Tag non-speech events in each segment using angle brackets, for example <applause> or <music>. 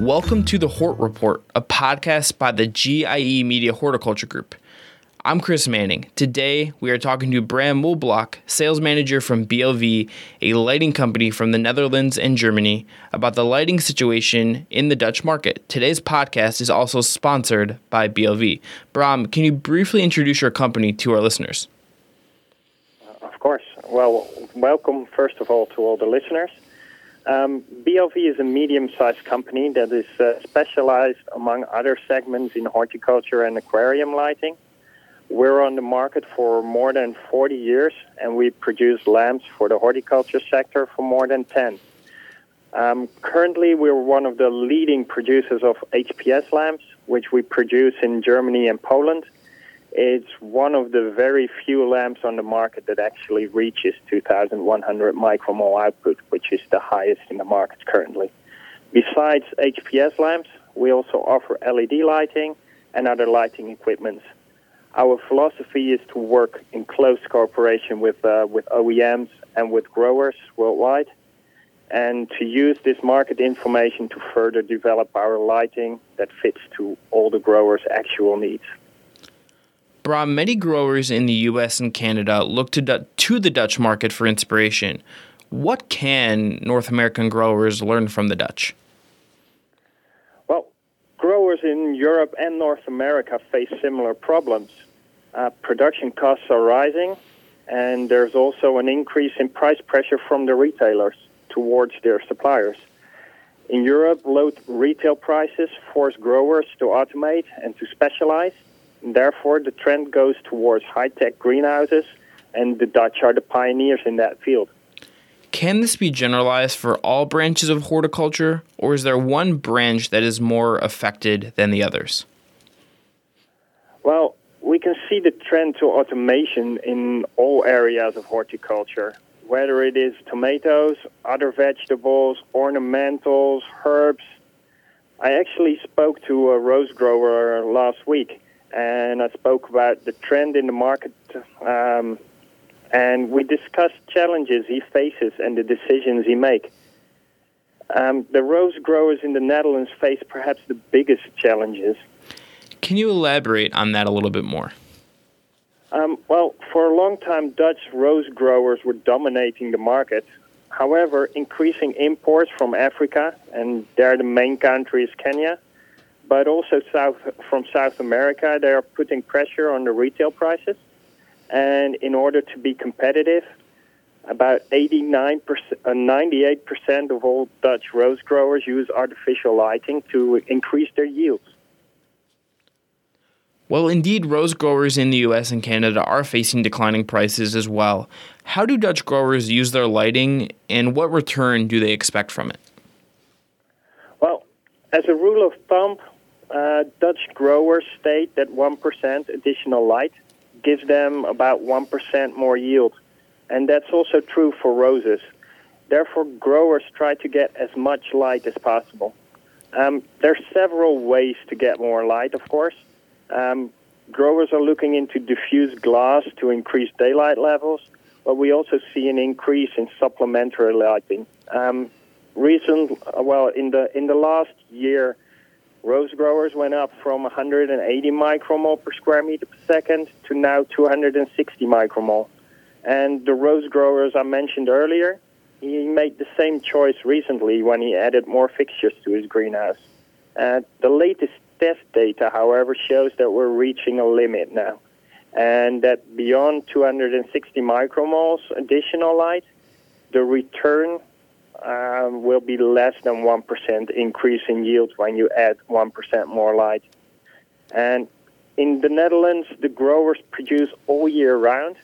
Welcome to the Hort Report, a podcast by the GIE Media Horticulture Group. I'm Chris Manning. Today, we are talking to Bram Meulblok, sales manager from BLV, a lighting company from the Netherlands and Germany, about the lighting situation in the Dutch market. Today's podcast is also sponsored by BLV. Bram, can you briefly introduce your company to our listeners? Of course. Well, welcome, first of all, to all the listeners. Um, BLV is a medium-sized company that is uh, specialized, among other segments, in horticulture and aquarium lighting. We're on the market for more than 40 years, and we produce lamps for the horticulture sector for more than 10. Um, currently, we're one of the leading producers of HPS lamps, which we produce in Germany and Poland. It's one of the very few lamps on the market that actually reaches 2,100 micromole output, which is the highest in the market currently. Besides HPS lamps, we also offer LED lighting and other lighting equipment. Our philosophy is to work in close cooperation with uh, with OEMs and with growers worldwide, and to use this market information to further develop our lighting that fits to all the growers' actual needs. Bram, many growers in the US and Canada look to, to the Dutch market for inspiration. What can North American growers learn from the Dutch? Well, growers in Europe and North America face similar problems. Uh, production costs are rising, and there's also an increase in price pressure from the retailers towards their suppliers. In Europe, low retail prices force growers to automate and to specialize. Therefore, the trend goes towards high tech greenhouses, and the Dutch are the pioneers in that field. Can this be generalized for all branches of horticulture, or is there one branch that is more affected than the others? Well, we can see the trend to automation in all areas of horticulture, whether it is tomatoes, other vegetables, ornamentals, herbs. I actually spoke to a rose grower last week, and I spoke about the trend in the market, um, and we discussed challenges he faces and the decisions he makes. Um, the rose growers in the Netherlands face perhaps the biggest challenges. Can you elaborate on that a little bit more? Um, well, for a long time, Dutch rose growers were dominating the market. However, increasing imports from Africa, and there the main country is Kenya, but also south from South America, they are putting pressure on the retail prices. And in order to be competitive, about 89%, uh, 98% of all Dutch rose growers use artificial lighting to increase their yields. Well, indeed, rose growers in the US and Canada are facing declining prices as well. How do Dutch growers use their lighting, and what return do they expect from it? Well, as a rule of thumb, uh, Dutch growers state that 1% additional light gives them about 1% more yield. And that's also true for roses. Therefore, growers try to get as much light as possible. Um, there are several ways to get more light, of course. Um, growers are looking into diffuse glass to increase daylight levels, but we also see an increase in supplementary lighting. Um, recent, well, in the in the last year, rose growers went up from 180 micromole per square meter per second to now 260 micromole. And the rose growers I mentioned earlier, he made the same choice recently when he added more fixtures to his greenhouse. Uh, the latest test data, however, shows that we're reaching a limit now, and that beyond 260 micromoles additional light, the return um, will be less than 1% increase in yield when you add 1% more light. And in the Netherlands, the growers produce all year round,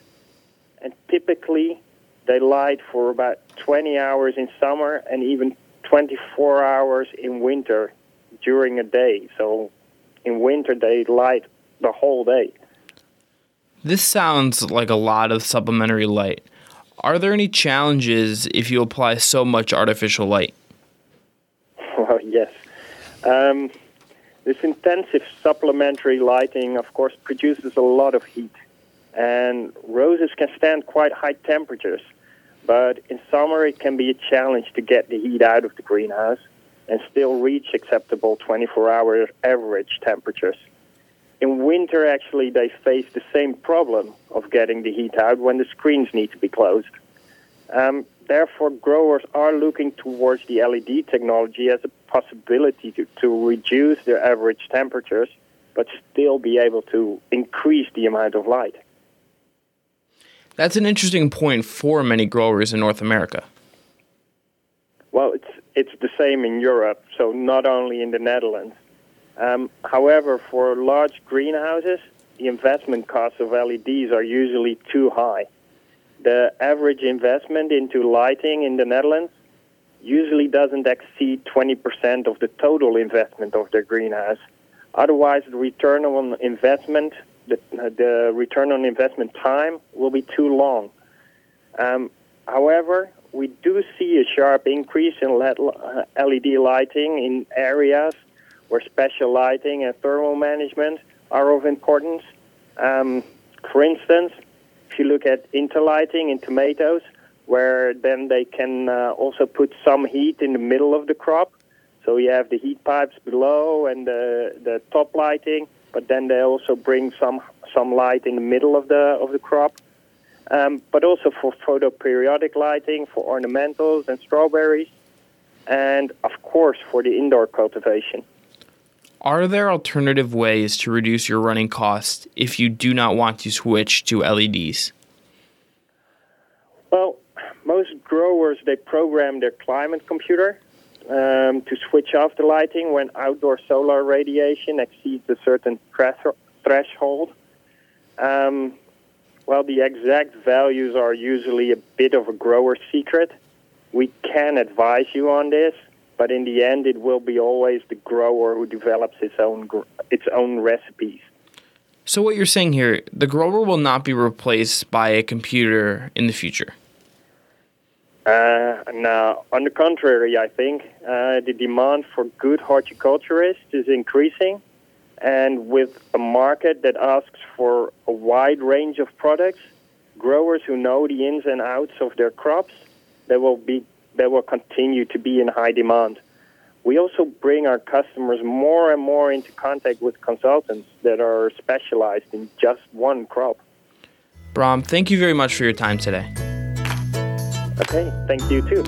and typically they light for about 20 hours in summer and even 24 hours in winter during a day. So in winter, they light the whole day. This sounds like a lot of supplementary light. Are there any challenges if you apply so much artificial light? Well, <laughs> yes. Um, this intensive supplementary lighting, of course, produces a lot of heat. And roses can stand quite high temperatures. but in summer it can be a challenge to get the heat out of the greenhouse and still reach acceptable 24 hour average temperatures. In winter, actually, they face the same problem of getting the heat out when the screens need to be closed. Um, therefore, growers are looking towards the LED technology as a possibility to, to reduce their average temperatures, but still be able to increase the amount of light. That's an interesting point for many growers in North America. Well, it's it's the same in Europe, so not only in the Netherlands. Um, however, for large greenhouses, the investment costs of LEDs are usually too high. The average investment into lighting in the Netherlands usually doesn't exceed 20% of the total investment of their greenhouse. Otherwise, the return on investment, the, the return on investment time will be too long. Um, however, we do see a sharp increase in LED lighting in areas where special lighting and thermal management are of importance. Um, for instance, if you look at interlighting in tomatoes, where then they can uh, also put some heat in the middle of the crop. So you have the heat pipes below and the, the top lighting, but then they also bring some some light in the middle of the of the crop um, but also for photoperiodic lighting, for ornamentals and strawberries, and of course for the indoor cultivation. Are there alternative ways to reduce your running costs if you do not want to switch to LEDs? Well, most growers they program their climate computer um, to switch off the lighting when outdoor solar radiation exceeds a certain threshold. Um, well, the exact values are usually a bit of a grower secret. We can advise you on this, but in the end, it will be always the grower who develops its own its own recipes. So, what you're saying here, the grower will not be replaced by a computer in the future. Uh, now, on the contrary, I think uh, the demand for good horticulturists is increasing and with a market that asks for a wide range of products, growers who know the ins and outs of their crops, they will be they will continue to be in high demand. We also bring our customers more and more into contact with consultants that are specialized in just one crop. Bram, thank you very much for your time today. Okay, thank you too.